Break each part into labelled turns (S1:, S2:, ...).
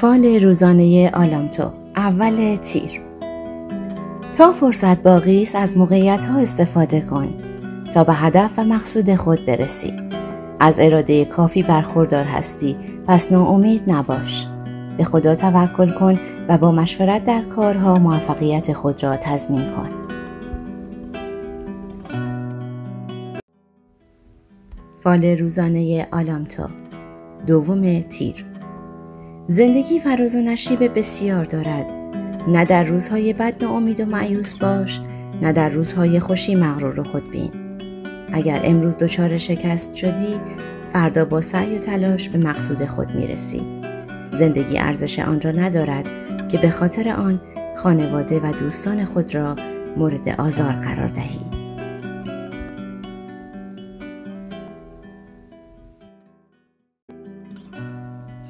S1: فال روزانه آلامتو اول تیر. تا فرصت باقی است از موقعیت ها استفاده کن تا به هدف و مقصود خود برسی. از اراده کافی برخوردار هستی پس ناامید نباش. به خدا توکل کن و با مشورت در کارها موفقیت خود را تضمین کن. فال روزانه آلامتو دوم تیر. زندگی فراز و نشیب بسیار دارد. نه در روزهای بد ناامید و معیوس باش نه در روزهای خوشی مغرور و خودبین اگر امروز دچار شکست شدی فردا با سعی و تلاش به مقصود خود می‌رسی. زندگی ارزش آن را ندارد که به خاطر آن خانواده و دوستان خود را مورد آزار قرار دهی.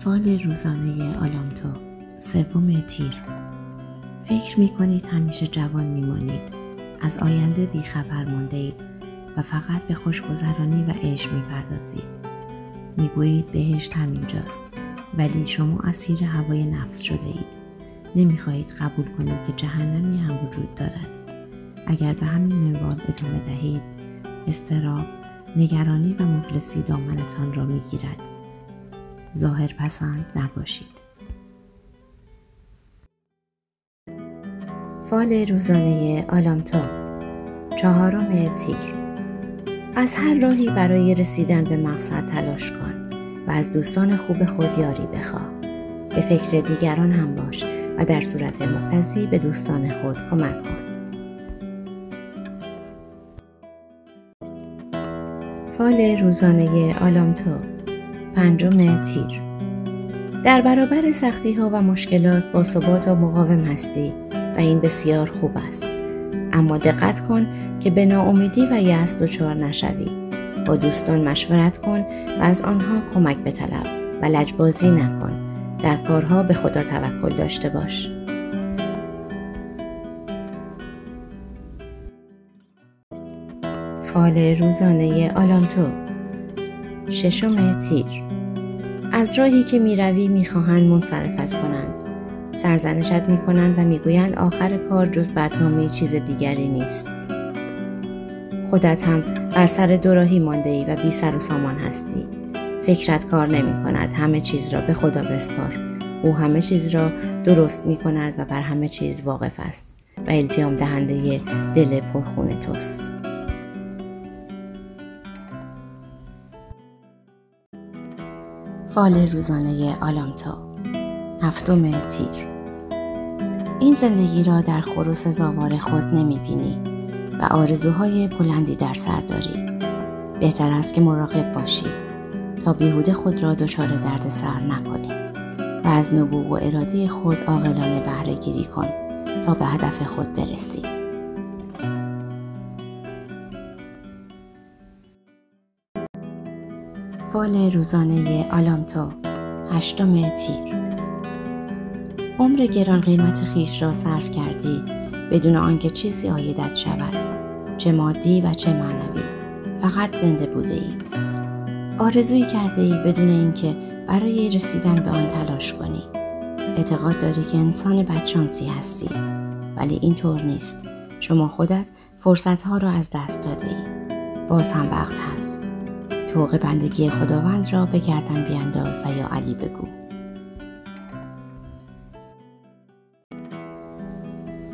S1: فال روزانه آلامتو سوم تیر فکر می کنید همیشه جوان می مانید. از آینده بیخبر مانده اید و فقط به خوشگذرانی و عشق می پردازید. می گویید بهشت همینجاست ولی شما اسیر هوای نفس شده اید. نمی خواهید قبول کنید که جهنمی هم وجود دارد. اگر به همین منوال ادامه دهید استراب، نگرانی و مفلسی دامنتان را می گیرد. ظاهر پسند نباشید. فال روزانه آلامتا چهارم تیر. از هر راهی برای رسیدن به مقصد تلاش کن و از دوستان خوب خود یاری بخواه. به فکر دیگران هم باش و در صورت مقتضی به دوستان خود کمک کن. فال روزانه آلامتو پنجم تیر. در برابر سختی ها و مشکلات با ثبات و مقاوم هستی و این بسیار خوب است. اما دقت کن که به ناامیدی و یأس دچار نشوی. با دوستان مشورت کن و از آنها کمک بطلب و لجبازی نکن. در کارها به خدا توکل داشته باش. فال روزانه آلانتو. ششم تیر. از راهی که می‌روی می‌خواهند منصرفت کنند سرزنشت می کنند و می‌گویند آخر کار جز بدنامی چیز دیگری نیست. خودت هم بر سر دوراهی مانده ای و بی سر و سامان هستی. فکرت کار نمی کند همه چیز را به خدا بسپار. او همه چیز را درست می کند و بر همه چیز واقف است و التیام دهنده دل پرخون توست. فال روزانه آلامتا هفتم تیر این زندگی را در خروس زاوار خود نمی بینی و آرزوهای بلندی در سر داری. بهتر است که مراقب باشی تا بیهوده خود را دچار درد سر نکنی و از نبوغ و اراده خود عاقلانه بهره گیری کن تا به هدف خود برسی. فال روزانه آلامتو. هشتم تیر. عمر گران قیمت خیش را صرف کردی بدون آنکه چیزی آیدت شود. چه مادی و چه معنوی. فقط زنده بوده ای آرزویی کرده ای بدون اینکه برای رسیدن به آن تلاش کنی. اعتقاد داری که انسان بدشانسی هستی. ولی این طور نیست. شما خودت فرصتها را از دست داده ای باز هم وقت هست. توق بندگی خداوند را به گردن بیانداز و یا علی بگو.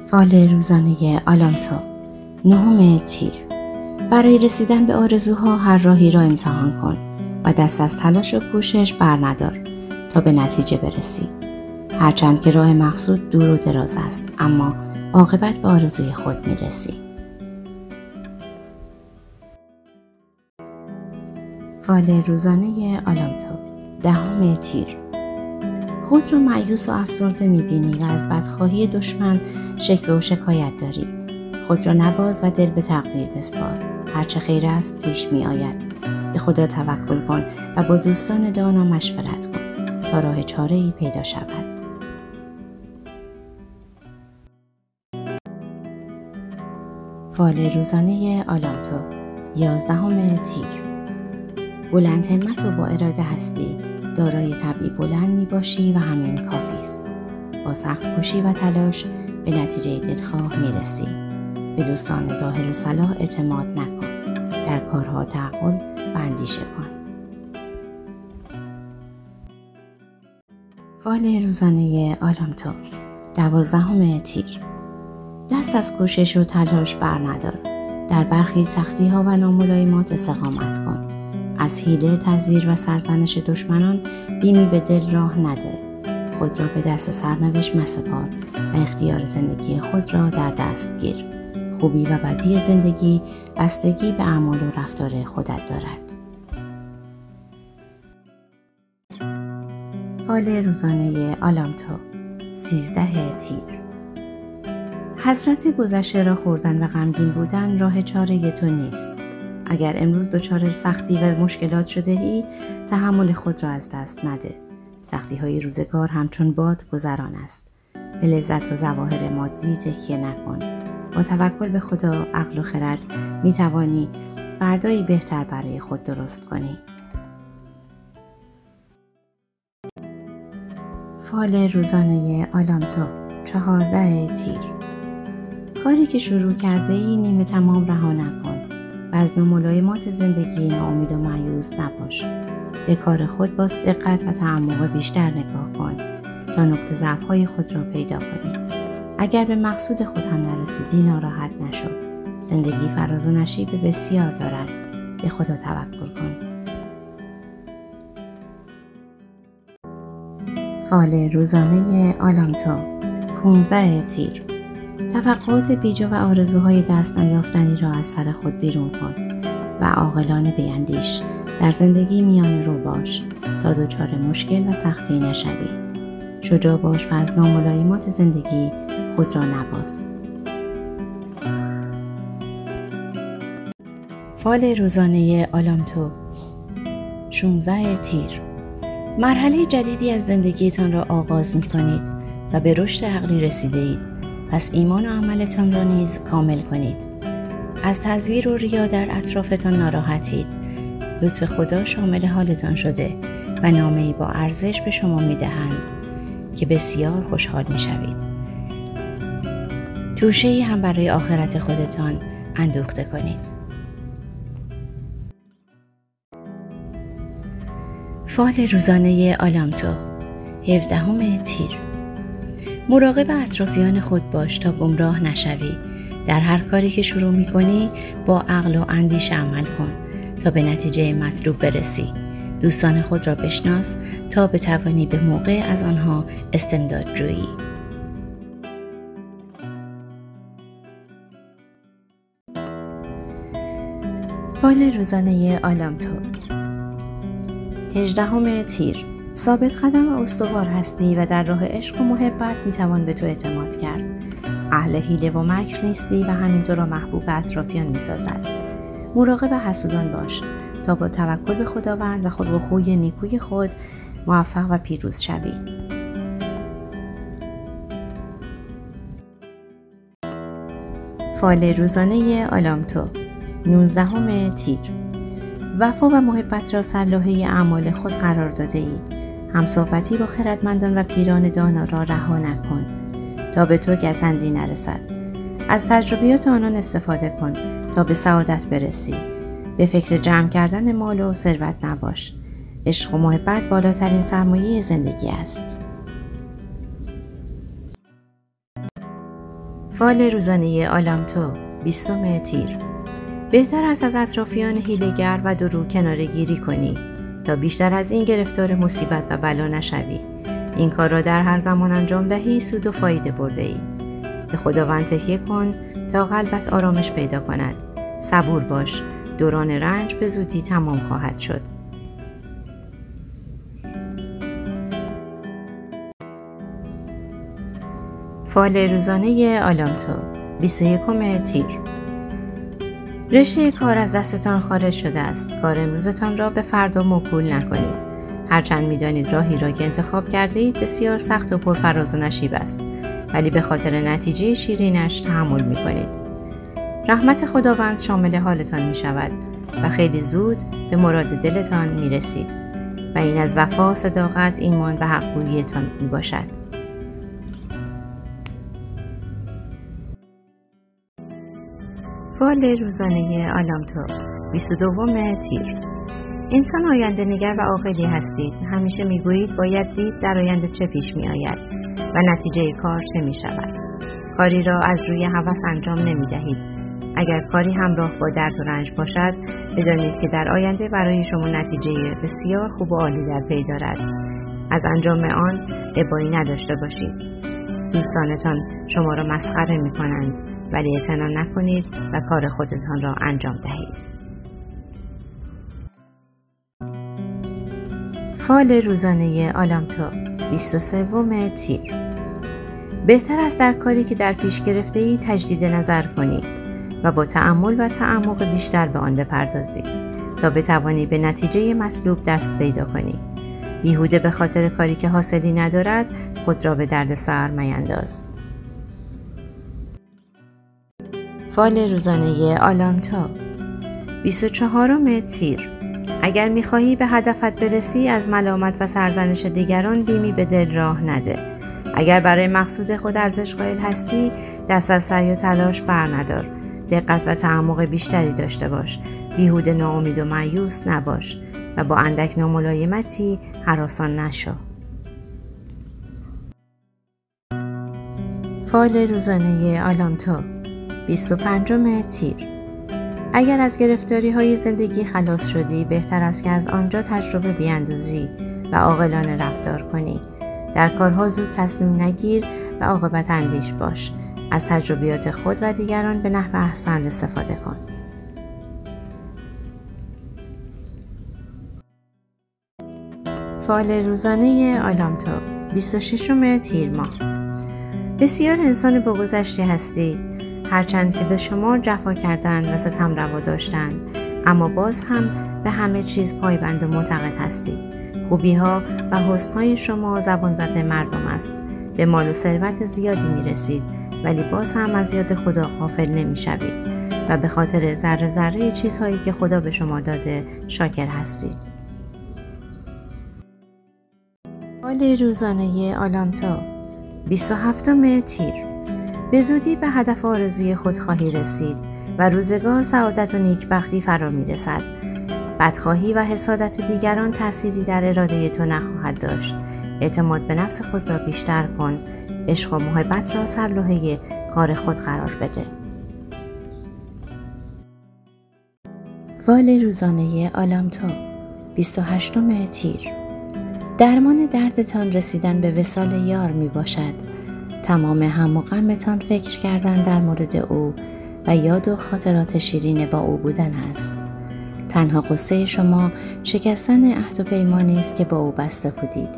S1: فال روزانه آلامتو نهم تیر. برای رسیدن به آرزوها هر راهی را امتحان کن و دست از تلاش و کوشش بر ندار تا به نتیجه برسی. هرچند که راه مقصود دور و دراز است اما عاقبت به آرزوی خود می‌رسی. فال روزانه آلامتو. دهم تیر. خود را معیوس و افسرده می‌بینی و از بدخواهی دشمن شکوه و شکایت داری. خود را نباز و دل به تقدیر بسپار. هرچه خیر است پیش می آید به خدا توکل کن و با دوستان دانا مشورت کن. تا راه چاره ای پیدا شود. فال روزانه آلامتو. یازدهم تیر. بلند همت و با اراده هستی دارای طبعی بلند می باشی و همین کافی است. با سخت کوشی و تلاش به نتیجه دلخواه می رسی. به دوستان ظاهر و صلاح اعتماد نکن. در کارها تعقل و اندیشه کن. فال روزانه آلامتو دوازدهم تیر دست از کوشش و تلاش بر ندار در برخی سختی ها و ناملایمات استقامت کن از حیله تزویر و سرزنش دشمنان بیمی به دل راه نده. خود را به دست سرنوشت مسپار و اختیار زندگی خود را در دست گیر. خوبی و بدی زندگی بستگی به اعمال و رفتار خودت دارد. فال روزانه آلامتو سیزده تیر. حسرت گذشته را خوردن و غمگین بودن راه چاره تو نیست. اگر امروز دچار سختی و مشکلات شده ای تحمل خود را از دست نده. سختی های روزگار همچون باد گذران است. به لذت و زواهر مادی تکیه نکن. با توکل به خدا عقل و خرد می توانی فردایی بهتر برای خود درست کنی. فال روزانه آلامتو چهارده تیر کاری که شروع کرده ای نیمه تمام رها نکن از ناملایمات زندگی ناامید و معیوز نباش. به کار خود با دقت و تعمق بیشتر نگاه کن تا نقطه ضعف های خود را پیدا کنی. اگر به مقصود خود هم نرسیدی ناراحت نشو. زندگی فراز و نشیب بسیار دارد. به خدا توکل کن. فال روزانه آلامتو 15 تیر. توقعات بیجا و آرزوهای دست نیافتنی را از سر خود بیرون کن و عاقلانه بیندیش. در زندگی میان رو باش تا دچار مشکل و سختی نشوی. شجاع باش و از ناملایمات زندگی خود را نباز. فال روزانه آلامتو. 16 تیر. مرحله جدیدی از زندگیتان را آغاز می کنید و به رشد عقلی رسیده اید پس ایمان و عملتان را نیز کامل کنید از تزویر و ریا در اطرافتان ناراحتید لطف خدا شامل حالتان شده و نامه با ارزش به شما می دهند که بسیار خوشحال می شوید. توشه هم برای آخرت خودتان اندوخته کنید. فال روزانه آلامتو 17 تیر مراقب اطرافیان خود باش تا گمراه نشوی. در هر کاری که شروع می کنی با عقل و اندیش عمل کن تا به نتیجه مطلوب برسی. دوستان خود را بشناس تا بتوانی به موقع از آنها استمداد جویی. فال روزانه آلامتو. هجدهم تیر. ثابت قدم و استوار هستی و در راه عشق و محبت می‌توان به تو اعتماد کرد. اهل حیله و مکر نیستی و همینطور را محبوب اطرافیان می‌سازد. مراقب حسودان باش تا با توکل به خداوند و خود و خوی نیکوی خود موفق و پیروز شوی. فال روزانه آلامتو 19 تیر. وفا و محبت را سلاحه اعمال خود قرار داده ای همصحبتی با خردمندان و پیران دانا را رها نکن. تا به تو گزندی نرسد. از تجربیات آنان استفاده کن تا به سعادت برسی. به فکر جمع کردن مال و ثروت نباش. عشق و محبت بالاترین سرمایه زندگی است. فال روزانه آلامتو بیستم تیر. بهتر است از اطرافیان هیلگر و درو کنارگیری کنی. تا بیشتر از این گرفتار مصیبت و بلا نشوی. این کار را در هر زمان انجام دهی سود و فایده برده ای به خداوند تکیه کن تا قلبت آرامش پیدا کند. صبور باش. دوران رنج به زودی تمام خواهد شد. فال روزانه آلامتو. 21 تیر. رشته کار از دستتان خارج شده است کار امروزتان را به فردا موکول نکنید هرچند می‌دانید راهی را که انتخاب کرده اید بسیار سخت و پرفراز و نشیب است ولی به خاطر نتیجه شیرینش تحمل می کنید. رحمت خداوند شامل حالتان می شود و خیلی زود به مراد دلتان می رسید. و این از وفا صداقت ایمان و حقگوییتان می باشد فال روزانه آلامتو. 22 تیر. انسان آینده نگر و عاقلی هستید. همیشه می‌گویید باید دید در آینده چه پیش می آید و نتیجه کار چه می شود کاری را از روی هوس انجام نمی دهید اگر کاری همراه با درد و رنج باشد بدانید که در آینده برای شما نتیجه بسیار خوب و عالی در پی دارد. از انجام آن ابایی نداشته باشید. دوستانتان شما را مسخره می کنند ولی اعتنا نکنید و کار خودتان را انجام دهید. فال روزانه آلامتو 23 تیر. بهتر است در کاری که در پیش گرفته ای تجدید نظر کنید و با تعمل و تعمق بیشتر به آن بپردازی تا بتوانی به نتیجه مطلوب دست پیدا کنی. بیهوده به خاطر کاری که حاصلی ندارد خود را به درد سر مینداز فال روزانه آلامتا 24 تیر. اگر می‌خواهی به هدفت برسی از ملامت و سرزنش دیگران بیمی به دل راه نده. اگر برای مقصود خود ارزش قائل هستی دست از سعی و تلاش بر ندار. دقت و تعمق بیشتری داشته باش. بیهود ناامید و معیوس نباش و با اندک ناملایمتی حراسان نشو. فال روزانه آلامتو 25 تیر. اگر از گرفتاری های زندگی خلاص شدی بهتر است که از آنجا تجربه بیاندوزی و عاقلانه رفتار کنی. در کارها زود تصمیم نگیر و عاقبت اندیش باش. از تجربیات خود و دیگران به نحو احسن استفاده کن. فال روزانه آلامتو 26 تیر ماه. بسیار انسان با گذشته هستید هرچند که به شما جفا کردن و ستم روا داشتند. اما باز هم به همه چیز پایبند و معتقد هستید. خوبی ها و حسن های شما زبان زده مردم است. به مال و ثروت زیادی می رسید ولی باز هم از یاد خدا غافل نمی شوید و به خاطر ذره ذره چیزهایی که خدا به شما داده شاکر هستید. حال روزانه آلامتا 27 تیر. به زودی به هدف آرزوی خود خواهی رسید و روزگار سعادت و نیکبختی فرا می رسد. بدخواهی و حسادت دیگران تأثیری در اراده تو نخواهد داشت. اعتماد به نفس خود را بیشتر کن عشق و محبت را سرلوحه کار خود قرار بده. فال روزانه آلامتو 28 تیر درمان دردتان رسیدن به وسال یار می باشد. تمام هم و غمتان فکر کردن در مورد او و یاد و خاطرات شیرین با او بودن است. تنها قصه شما شکستن عهد و پیمانی است که با او بسته بودید.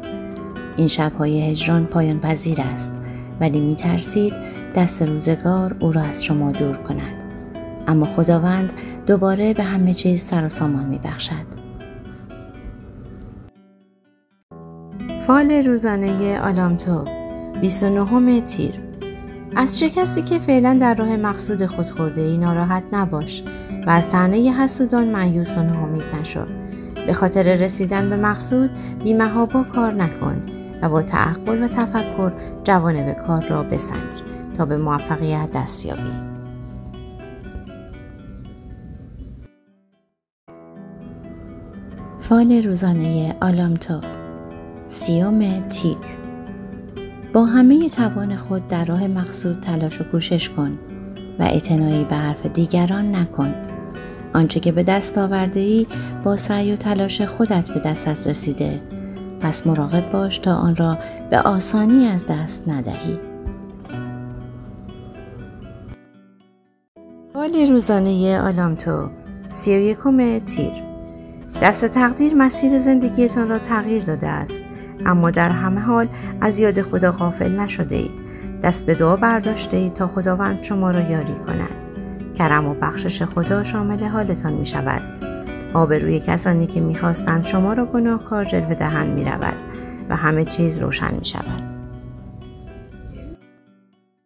S1: این شبهای هجران پایان پذیر است ولی می ترسید دست روزگار او را از شما دور کند اما خداوند دوباره به همه چیز سر و سامان می بخشد. فال روزانه آلامتو 29 تیر. از شکستی که فعلا در راه مقصود خود خورده ای ناراحت نباش و از تنه حسودان معیوس و ناامید نشو. به خاطر رسیدن به مقصود بیمهابا کار نکن و با تعقل و تفکر جوانب کار را بسنج تا به موفقیت دست یابی. فال روزانه آلامتو. سیوم تیر. با همه توان خود در راه مقصود تلاش و کوشش کن و اعتنایی به حرف دیگران نکن. آنچه که به دست آورده ای با سعی و تلاش خودت به دستت رسیده. پس مراقب باش تا آن را به آسانی از دست ندهی. حال روزانه آلامتو. سی و تیر. دست تقدیر مسیر زندگیتان را تغییر داده است. اما در همه حال از یاد خدا غافل نشده اید. دست به دعا برداشته اید تا خداوند شما را یاری کند. کرم و بخشش خدا شامل حالتان می شود. آبروی کسانی که می‌خواستند شما را گناهکار جلوه دهند می‌رود و همه چیز روشن می شود.